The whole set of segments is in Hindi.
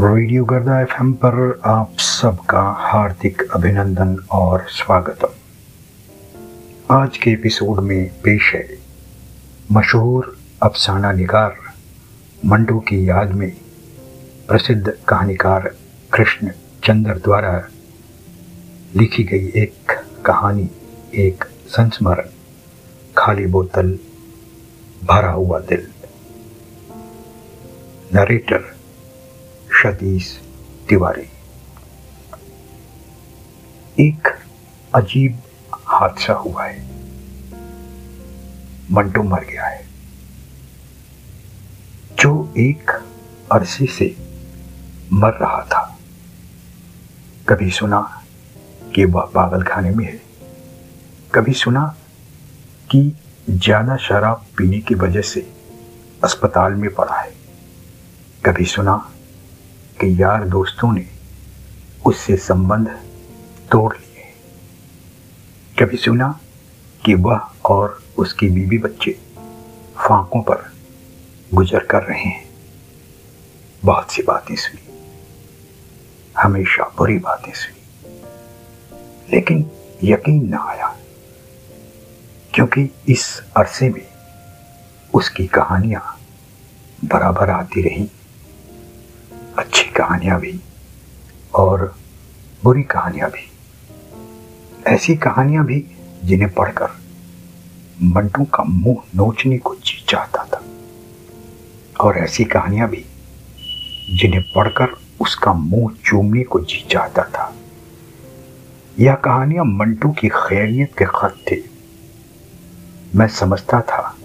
रेडियो गर्दा एफ़ पर आप सबका हार्दिक अभिनंदन और स्वागतम। आज के एपिसोड में पेश है, मशहूर अफसाना निगार, मंडू की याद में, प्रसिद्ध कहानीकार कृष्ण चंद्र द्वारा लिखी गई एक कहानी, एक संस्मरण, खाली बोतल, भरा हुआ दिल। नरेटर सतीश तिवारी। एक अजीब हादसा हुआ है। मंटू मर गया है। जो एक अरसे से मर रहा था। कभी सुना कि वह पागल खाने में है। कभी सुना कि ज़्यादा शराब पीने की वजह से अस्पताल में पड़ा है। कभी सुना कि यार दोस्तों ने उससे संबंध तोड़ लिए। कभी सुना कि वह और उसकी बीवी बच्चे फांकों पर गुजर कर रहे हैं? बहुत सी बातें सुनी। हमेशा बुरी बातें सुनी। लेकिन यकीन ना आया, क्योंकि इस अरसे में उसकी कहानियाँ बराबर आती रहीं। अच्छी कहानियाँ भी और बुरी कहानियाँ भी। ऐसी कहानियाँ भी जिन्हें पढ़कर मंटू का मुँह नोचने को जी चाहता था। और ऐसी कहानियाँ भी जिन्हें पढ़कर उसका मुँह चूमने को जी चाहता था। यह कहानियाँ मंटू की खैरियत के खत थे। मैं समझता था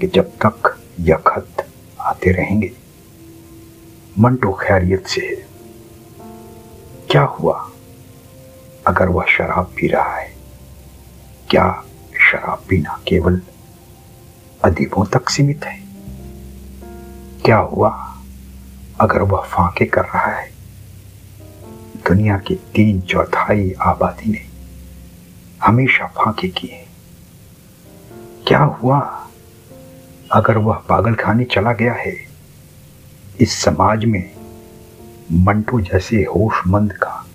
कि जब तक यह खत आते रहेंगे मंटो खैरियत से है। क्या हुआ? अगर वह शराब पी रहा है, क्या शराब पीना केवल अदीबों तक सीमित है? क्या हुआ? अगर वह फांके कर रहा है, दुनिया की तीन चौथाई आबादी ने हमेशा फांके किए क्या हुआ? अगर वह पागल खाने चला गया है इस समाज में मंटू जैसे होशमंद का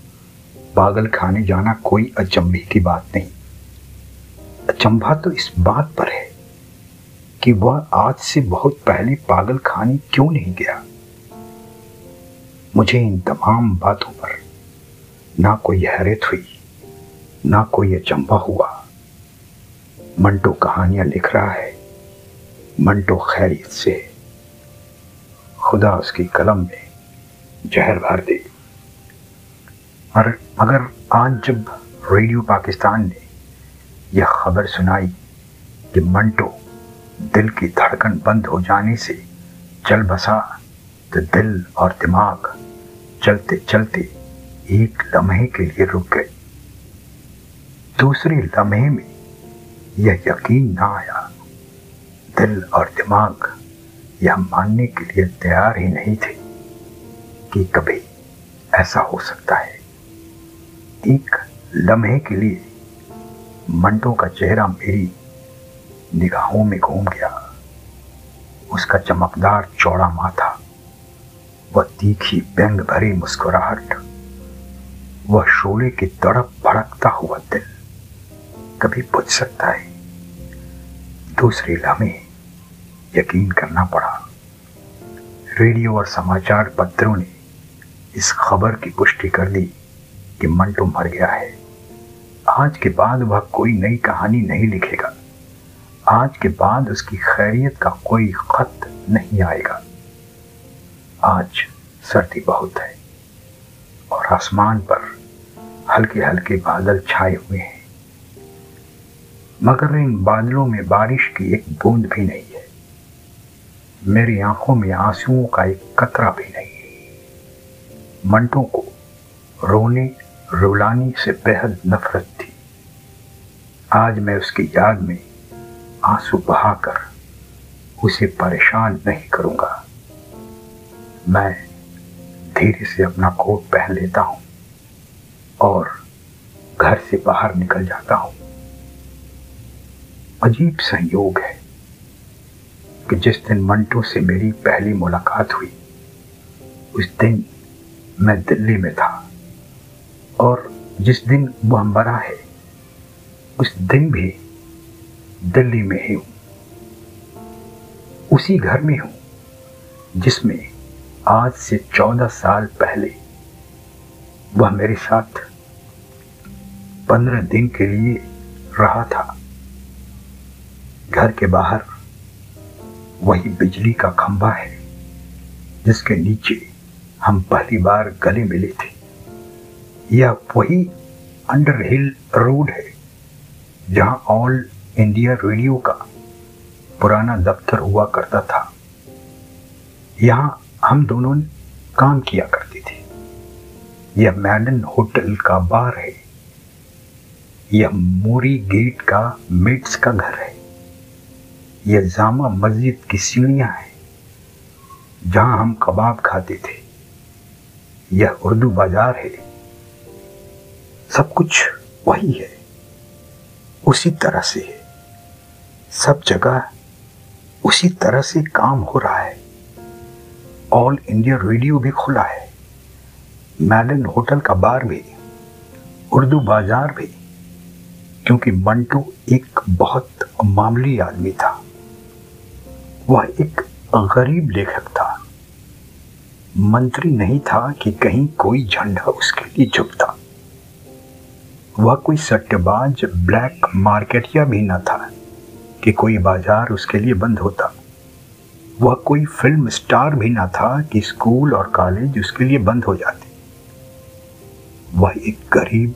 पागल खाने जाना कोई अचंभे की बात नहीं। अचंभा तो इस बात पर है कि वह आज से बहुत पहले पागल खाने क्यों नहीं गया? मुझे इन तमाम बातों पर ना कोई हैरत हुई, ना कोई अचंभा हुआ। मंटो कहानियाँ लिख रहा है, मंटो खैरियत से। खुदा उसकी कलम में जहर भर दे। और मगर आज जब रेडियो पाकिस्तान ने यह खबर सुनाई कि मंटो दिल की धड़कन बंद हो जाने से चल बसा तो दिल और दिमाग चलते चलते एक लम्हे के लिए रुक गए। दूसरे लम्हे में यह यकीन ना आया, दिल और दिमाग यह मानने के लिए तैयार ही नहीं थे कि कभी ऐसा हो सकता है। एक लम्हे के लिए मंटो का चेहरा मेरी निगाहों में घूम गया। उसका चमकदार चौड़ा माथा, वह तीखी व्यंग भरी मुस्कुराहट, वह शोले की तड़प भड़कता हुआ दिल कभी बुझ सकता है। दूसरे लम्हे यकीन करना पड़ा। रेडियो और समाचार पत्रों ने इस खबर की पुष्टि कर दी कि मंटो मर गया है। आज के बाद वह कोई नई कहानी नहीं लिखेगा। आज के बाद उसकी खैरियत का कोई खत नहीं आएगा। आज सर्दी बहुत है और आसमान पर हल्के हल्के बादल छाए हुए हैं। मगर इन बादलों में बारिश की एक बूंद भी नहीं है। मेरी आँखों में आंसुओं का एक कतरा भी नहीं है। मंटो को रोने, रुलाने से बेहद नफरत थी। आज मैं उसकी याद में आँसू बहाकर उसे परेशान नहीं करूँगा। मैं धीरे से अपना कोट पहन लेता हूँ और घर से बाहर निकल जाता हूँ। अजीब संयोग है। कि जिस दिन मंटू से मेरी पहली मुलाकात हुई, उस दिन मैं दिल्ली में था। और जिस दिन वह मरा है, उस दिन भी दिल्ली में ही हूँ। उसी घर में हूँ, जिसमें आज से चौदह साल पहले वह मेरे साथ पंद्रह दिन के लिए रहा था। घर के बाहर वही बिजली का खंभा है, जिसके नीचे हम पहली बार गले मिले थे। यह वही अंडर हिल रोड है, जहाँ ऑल इंडिया रेडियो का पुराना दफ्तर हुआ करता था। यहाँ हम दोनों ने काम किया करते थे। यह मैडन होटल का बार है। यह मोरी गेट का मेट्स का घर है। यह जामा मस्जिद की सीढ़ियाँ हैं, जहाँ हम कबाब खाते थे। यह उर्दू बाज़ार है। सब कुछ वही है। उसी तरह से है। सब जगह उसी तरह से काम हो रहा है। ऑल इंडिया रेडियो भी खुला है। मैलन होटल का बार भी, उर्दू बाज़ार भी, क्योंकि मंटू एक बहुत मामूली आदमी था। वह एक गरीब लेखक था। मंत्री नहीं था कि कहीं कोई झंडा उसके लिए झुकता। वह कोई सट्टेबाज, ब्लैक मार्केटिया भी न था कि कोई बाज़ार उसके लिए बंद होता। वह कोई फ़िल्म स्टार भी ना था कि स्कूल और कॉलेज उसके लिए बंद हो जाते। वह एक गरीब,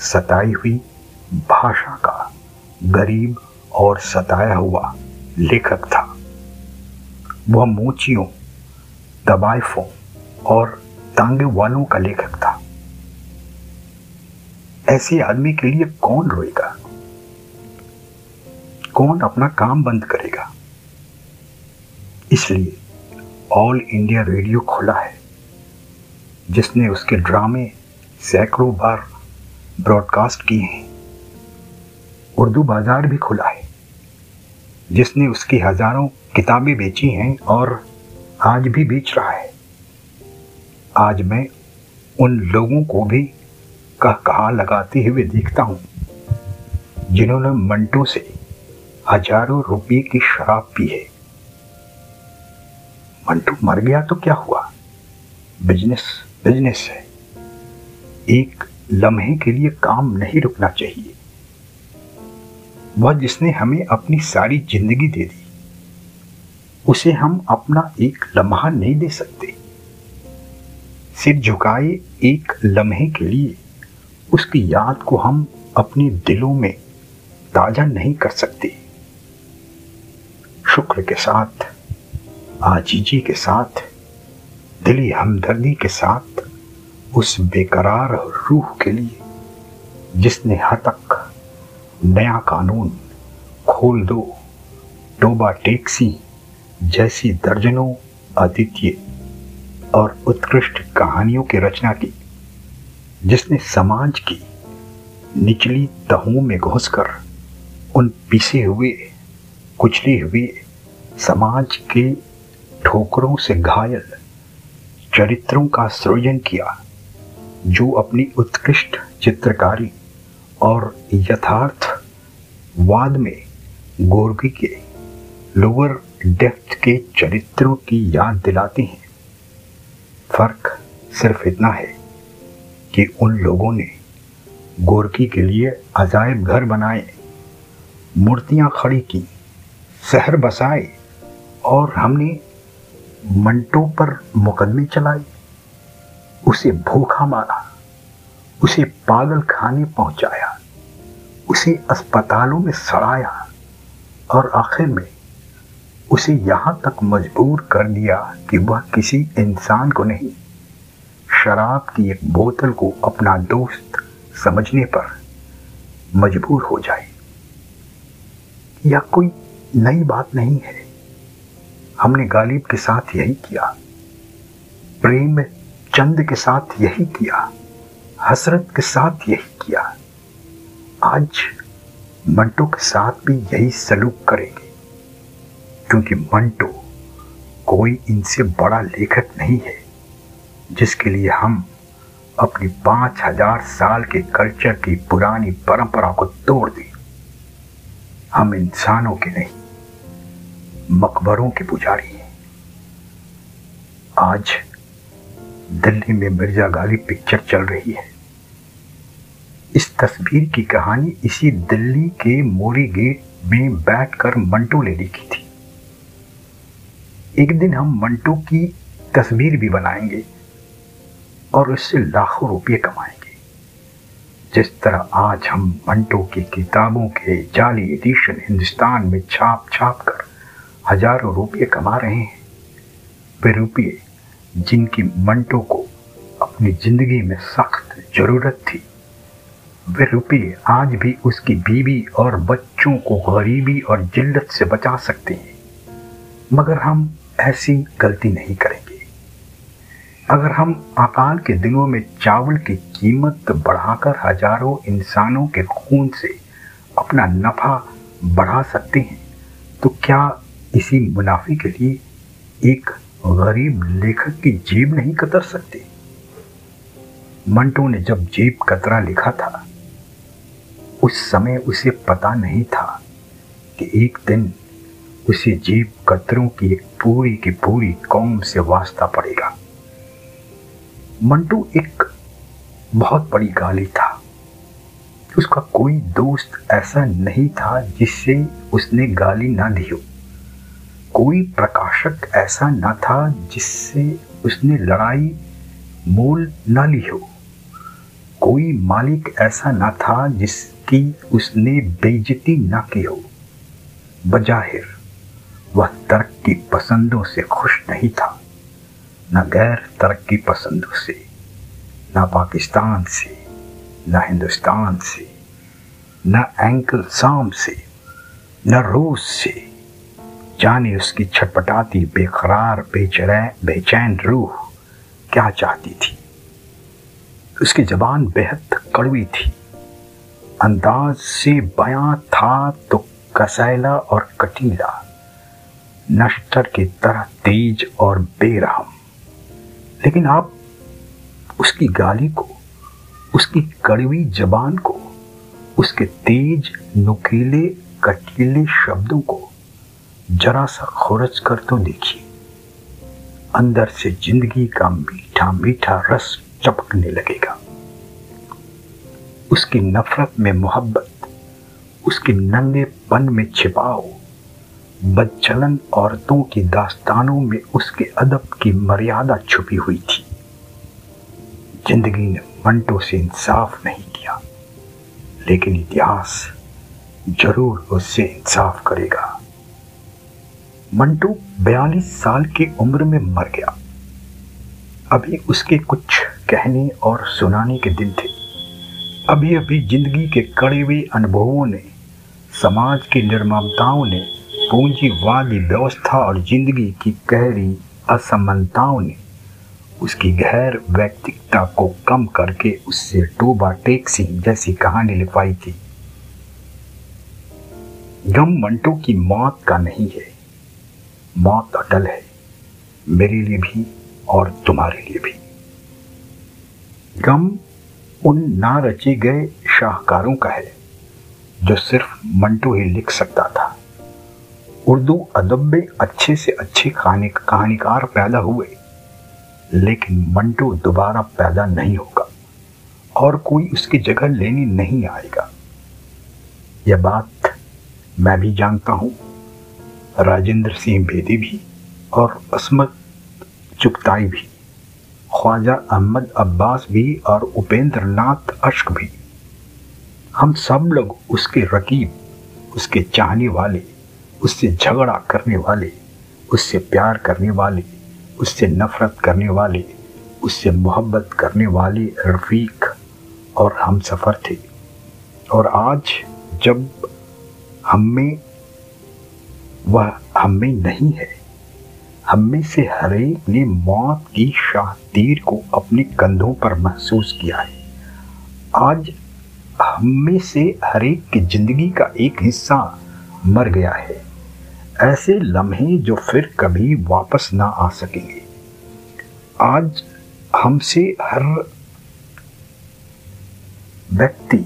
सताई हुई, भाषा का गरीब और सताया हुआ लेखक था। वह मोचियों दबाइफों और तांगे वालों का लेखक था। ऐसे आदमी के लिए कौन रोएगा? कौन अपना काम बंद करेगा? इसलिए ऑल इंडिया रेडियो खुला है, जिसने उसके ड्रामे सैकड़ों बार ब्रॉडकास्ट किए हैं। उर्दू बाज़ार भी खुला है। जिसने उसकी हज़ारों किताबें बेची हैं और आज भी बेच रहा है। आज मैं उन लोगों को भी कह कहा लगाते हुए देखता हूँ, जिन्होंने मंटो से हज़ारों रुपये की शराब पी है। मंटू मर गया तो क्या हुआ? बिज़नेस बिज़नेस है। एक लम्हे के लिए काम नहीं रुकना चाहिए। वह जिसने हमें अपनी सारी ज़िंदगी दे दी, उसे हम अपना एक लम्हा नहीं दे सकते। सिर झुकाए एक लम्हे के लिए उसकी याद को हम अपने दिलों में ताज़ा नहीं कर सकते। शुक्र के साथ, आजीजी के साथ, दिली हमदर्दी के साथ, उस बेकरार रूह के लिए जिसने हतक नया कानून खोल दो। टोबा टैक्सी जैसी दर्जनों अद्वितीय और उत्कृष्ट कहानियों की रचना की, जिसने समाज की निचली तहों में घुसकर उन पिसे हुए, कुचले हुए समाज के ठोकरों से घायल चरित्रों का सृजन किया, जो अपनी उत्कृष्ट चित्रकारी और यथार्थ वाद में गोरगी के लोअर डेप्थ के चरित्रों की याद दिलाते हैं। फ़र्क सिर्फ़ इतना है कि उन लोगों ने गोरकी के लिए अजायब घर बनाए, मूर्तियाँ खड़ी की, शहर बसाए और हमने मंटो पर मुकदमे चलाए। उसे भूखा मारा, उसे पागल खाने पहुँचाया। उसे अस्पतालों में सड़ाया और आखिर में उसे यहाँ तक मजबूर कर दिया कि वह किसी इंसान को नहीं, शराब की एक बोतल को अपना दोस्त समझने पर मजबूर हो जाए। यह कोई नई बात नहीं है। हमने गालिब के साथ यही किया। प्रेम चंद के साथ यही किया। हसरत के साथ यही किया। आज मंटो के साथ भी यही सलूक करेंगे, क्योंकि मंटो कोई इनसे बड़ा लेखक नहीं है, जिसके लिए हम अपनी पाँच हज़ार साल के कल्चर की पुरानी परंपरा को तोड़ दें। हम इंसानों के नहीं, मकबरों के पुजारी हैं। आज दिल्ली में मिर्ज़ा गालिब पिक्चर चल रही है। इस तस्वीर की कहानी इसी दिल्ली के मोरी गेट में बैठकर मंटो ने लिखी थी। एक दिन हम मंटो की तस्वीर भी बनाएँगे और उससे लाखों रुपये कमाएँगे। जिस तरह आज हम मंटो की किताबों के जाली एडिशन हिंदुस्तान में छाप छाप कर हज़ारों रुपये कमा रहे हैं, वे रुपये जिनकी मंटो को अपनी ज़िंदगी में सख्त ज़रूरत थी। वे रुपये आज भी उसकी बीवी और बच्चों को गरीबी और जिल्लत से बचा सकते हैं। मगर हम ऐसी गलती नहीं करेंगे। अगर हम अकाल के दिनों में चावल की कीमत बढ़ाकर हज़ारों इंसानों के खून से अपना नफा बढ़ा सकते हैं तो क्या इसी मुनाफे के लिए एक गरीब लेखक की जेब नहीं कतर सकते? मंटो ने जब जेब कतरा लिखा था उस समय उसे पता नहीं था कि एक दिन उसे जेब कतरों की एक पूरी की पूरी कौम से वास्ता पड़ेगा। मंटू एक बहुत बड़ी गाली था। उसका कोई दोस्त ऐसा नहीं था जिससे उसने गाली ना दी हो। कोई प्रकाशक ऐसा ना था जिससे उसने लड़ाई मोल ना ली हो। कोई मालिक ऐसा ना था जिसकी उसने बेइज्जती न की हो। बजाहिर, वह तरक्की पसंदों से खुश नहीं था। न गैर तरक्की पसंदों से, न पाकिस्तान से, न हिंदुस्तान से, न एंकल साम से, न रूस से। जाने उसकी छटपटाती, बेकरार बेचरै बेचैन रूह क्या चाहती थी? उसकी जबान बेहद कड़वी थी। अंदाज से बयां था तो कसैला और कटीला, नश्तर की तरह तेज और बेरहम। लेकिन आप उसकी गाली को, उसकी कड़वी जबान को, उसके तेज, नुकीले, कटीले शब्दों को जरा सा खुरच कर तो देखिए अंदर से ज़िंदगी का मीठा मीठा रस चपकने लगेगा। उसकी नफरत में मोहब्बत, उसके नंगेपन में छिपाओ बदचलन औरतों की दास्तानों में उसके अदब की मर्यादा छुपी हुई थी। ज़िंदगी ने मंटो से इंसाफ नहीं किया, लेकिन इतिहास ज़रूर उससे इंसाफ करेगा। मंटू बयालीस साल की उम्र में मर गया। अभी उसके कुछ कहने और सुनाने के दिन थे। अभी अभी ज़िंदगी के कड़े हुए अनुभवों ने, समाज की निर्ममताओं ने, पूंजीवादी व्यवस्था और ज़िंदगी की गहरी असमानताओं ने उसकी गैर व्यक्तिकता को कम करके उससे टोबा टेक्सी जैसी कहानी लिखवाई थी। गम मंटो की मौत का नहीं है, मौत अटल है, मेरे लिए भी और तुम्हारे लिए भी। गम उन ना रचे गए शाहकारों का है, जो सिर्फ़ मंटो ही लिख सकता था। उर्दू अदब में अच्छे से अच्छे कहानी कहानीकार पैदा हुए, लेकिन मंटो दोबारा पैदा नहीं होगा और कोई उसकी जगह लेने नहीं आएगा। यह बात मैं भी जानता हूँ, राजेंद्र सिंह बेदी भी और असमत चुगताई भी। ख्वाजा अहमद अब्बास भी और उपेंद्र नाथ अश्क भी। हम सब लोग उसके रकीब, उसके चाहने वाले, उससे झगड़ा करने वाले, उससे प्यार करने वाले, उससे नफरत करने वाले, उससे मोहब्बत करने वाले रफ़ीक और हम सफ़र थे। और आज जब हम में वह हम में नहीं है हम में से हर एक ने मौत की शाह तीर को अपने कंधों पर महसूस किया है। आज हम में से हर एक की ज़िंदगी का एक हिस्सा मर गया है। ऐसे लम्हे जो फिर कभी वापस ना आ सकेंगे। आज हमसे हर व्यक्ति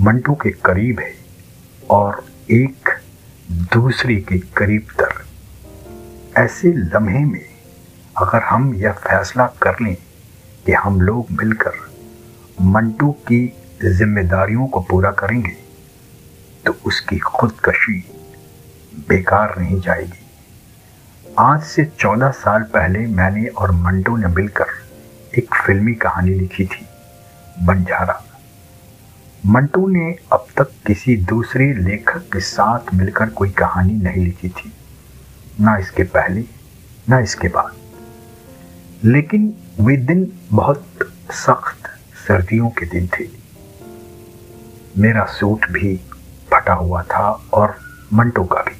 मंटू के करीब है और एक दूसरे के करीब तर। ऐसे लम्हे में अगर हम यह फैसला कर लें कि हम लोग मिलकर मंटू की जिम्मेदारियों को पूरा करेंगे तो उसकी खुदकशी बेकार नहीं जाएगी। आज से चौदह साल पहले मैंने और मंटू ने मिलकर एक फिल्मी कहानी लिखी थी, बंजारा। मंटू ने अब तक किसी दूसरे लेखक के साथ मिलकर कोई कहानी नहीं लिखी थी। ना इसके पहले, ना इसके बाद। लेकिन वे दिन बहुत सख्त सर्दियों के दिन थे। मेरा सूट भी फटा हुआ था और मंटू का भी।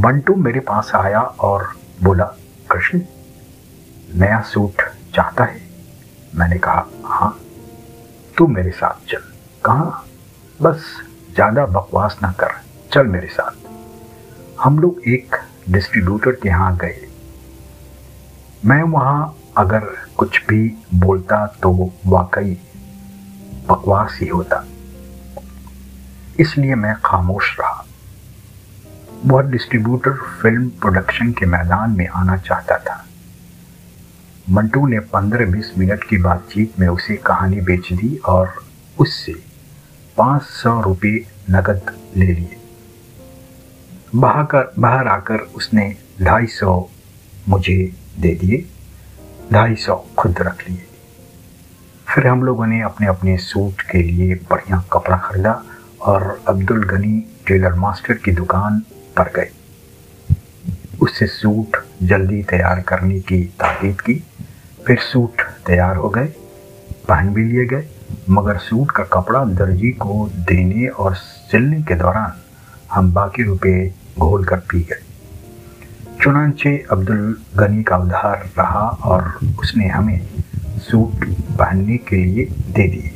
मंटू मेरे पास आया और बोला, कृष्ण, नया सूट चाहता है? मैंने कहा हाँ तू मेरे साथ चल। कहा? बस ज़्यादा बकवास ना कर। चल मेरे साथ। हम लोग एक डिस्ट्रीब्यूटर के यहाँ गए। मैं वहाँ अगर कुछ भी बोलता तो वाकई बकवास ही होता। इसलिए मैं खामोश रहा। वह डिस्ट्रीब्यूटर फ़िल्म प्रोडक्शन के मैदान में आना चाहता था। मंटू ने पंद्रह बीस मिनट की बातचीत में उसे कहानी बेच दी और उससे पाँच सौ रुपये नकद ले लिए। बाहर बाहर आकर उसने ढाई सौ मुझे दे दिए, ढाई सौ खुद रख लिए। फिर हम लोगों ने अपने अपने सूट के लिए बढ़िया कपड़ा खरीदा और अब्दुल गनी टेलर मास्टर की दुकान पर गए। उससे सूट जल्दी तैयार करने की ताकीद की। फिर सूट तैयार हो गए, पहन भी लिए गए, मगर सूट का कपड़ा दर्जी को देने और सिलने के दौरान हम बाकी रुपए घोल कर पी गए। चुनाचे अब्दुल गनी का उधार रहा और उसने हमें सूट पहनने के लिए दे दिए।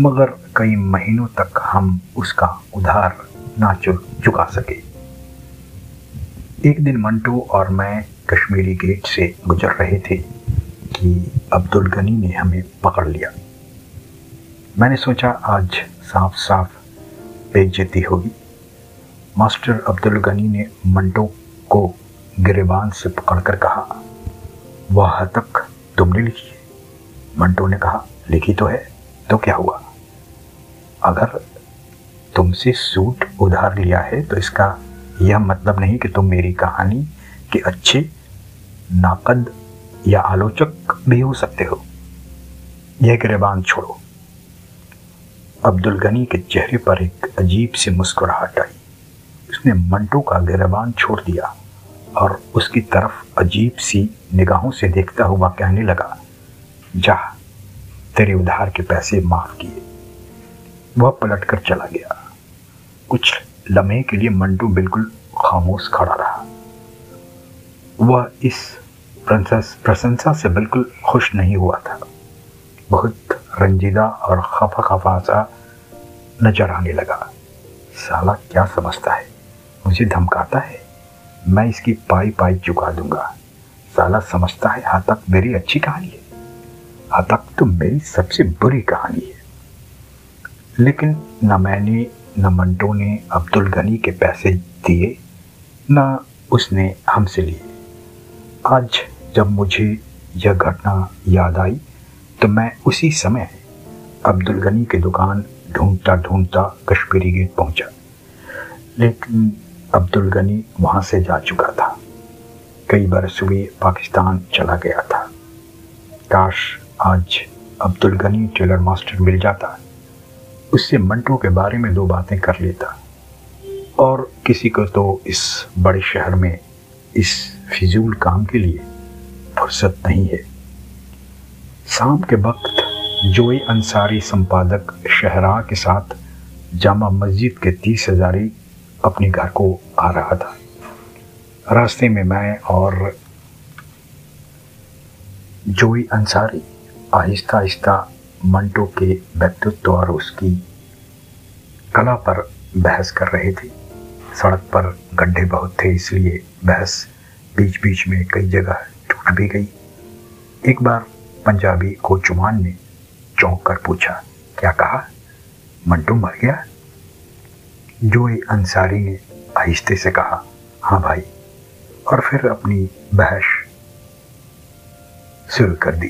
मगर कई महीनों तक हम उसका उधार ना चुका सके। एक दिन मंटू और मैं कश्मीरी गेट से गुजर रहे थे कि अब्दुल गनी ने हमें पकड़ लिया। मैंने सोचा, आज साफ़ साफ़ बेइज्जती होगी। मास्टर अब्दुल गनी ने मंटो को गिरेबान से पकड़कर कहा, वह तक तुमने लिखी है। मंटो ने कहा, लिखी तो है तो क्या हुआ? अगर तुमसे सूट उधार लिया है तो इसका यह मतलब नहीं कि तुम मेरी कहानी के अच्छे नाकद या आलोचक भी हो सकते हो। यह गिरबान छोड़ो। अब्दुल गनी के चेहरे पर एक अजीब सी मुस्कुराहट आई। उसने मंटू का गिरबान छोड़ दिया और उसकी तरफ़ अजीब सी निगाहों से देखता हुआ कहने लगा, जा, तेरे उधार के पैसे माफ़ किए। वह पलटकर चला गया। कुछ लम्हे के लिए मंटू बिल्कुल खामोश खड़ा रहा। वह इस प्रशंसा से बिल्कुल खुश नहीं हुआ था। बहुत रंजीदा और खफा खफा सा नज़र आने लगा, साला क्या समझता है? मुझे धमकाता है। मैं इसकी पाई पाई चुका दूँगा। साला समझता है हाँ तक मेरी अच्छी कहानी है। हाँ तक तो मेरी सबसे बुरी कहानी है। लेकिन न मैंने, न मंटो ने अब्दुल गनी के पैसे दिए, न उसने हमसे लिए। आज जब मुझे यह घटना याद आई तो मैं उसी समय अब्दुल गनी की दुकान ढूंढता ढूंढता कश्मीरी गेट पहुँचा। लेकिन अब्दुल गनी वहाँ से जा चुका था। कई बरस हुए पाकिस्तान चला गया था। काश आज अब्दुल गनी टेलर मास्टर मिल जाता। उससे मंटू के बारे में दो बातें कर लेता। और किसी को तो इस बड़े शहर में इस फिजूल काम के लिए फुर्सत नहीं है। शाम के वक्त जोई अंसारी संपादक शहरा के साथ जामा मस्जिद के तीस हजारी अपने घर को आ रहा था। रास्ते में मैं और जोई अंसारी आहिस्ता आहिस्ता मंटो के व्यक्तित्व और उसकी कला पर बहस कर रहे थे। सड़क पर गड्ढे बहुत थे, इसलिए बहस बीच बीच में कई जगह टूट भी गई। एक बार पंजाबी कोचुमान ने चौंक कर पूछा, क्या कहा? मंटू मर गया? जोई अंसारी ने आहिस्ते से कहा हाँ भाई। और फिर अपनी बहस शुरू कर दी।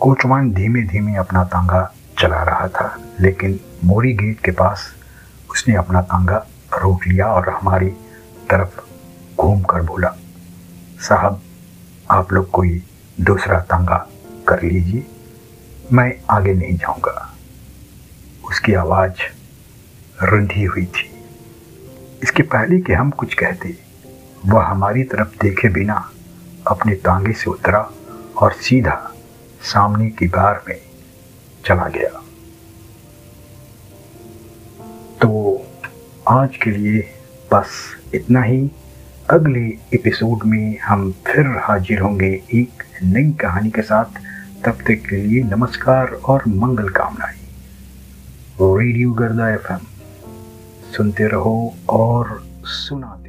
कोचवान धीमे धीमे अपना तांगा चला रहा था, लेकिन मोरी गेट के पास उसने अपना तांगा रोक लिया और हमारी तरफ़ घूम कर बोला, साहब, आप लोग कोई दूसरा तांगा कर लीजिए, मैं आगे नहीं जाऊँगा। उसकी आवाज़ रुंधी हुई थी। इसके पहले कि हम कुछ कहते, वह हमारी तरफ़ देखे बिना अपने तांगे से उतरा और सीधा सामने की बार में चला गया। तो आज के लिए बस इतना ही। अगले एपिसोड में हम फिर हाजिर होंगे एक नई कहानी के साथ। तब तक के लिए नमस्कार और मंगल कामनाएँ। रेडियो गर्दा एफएम। सुनते रहो और सुनाते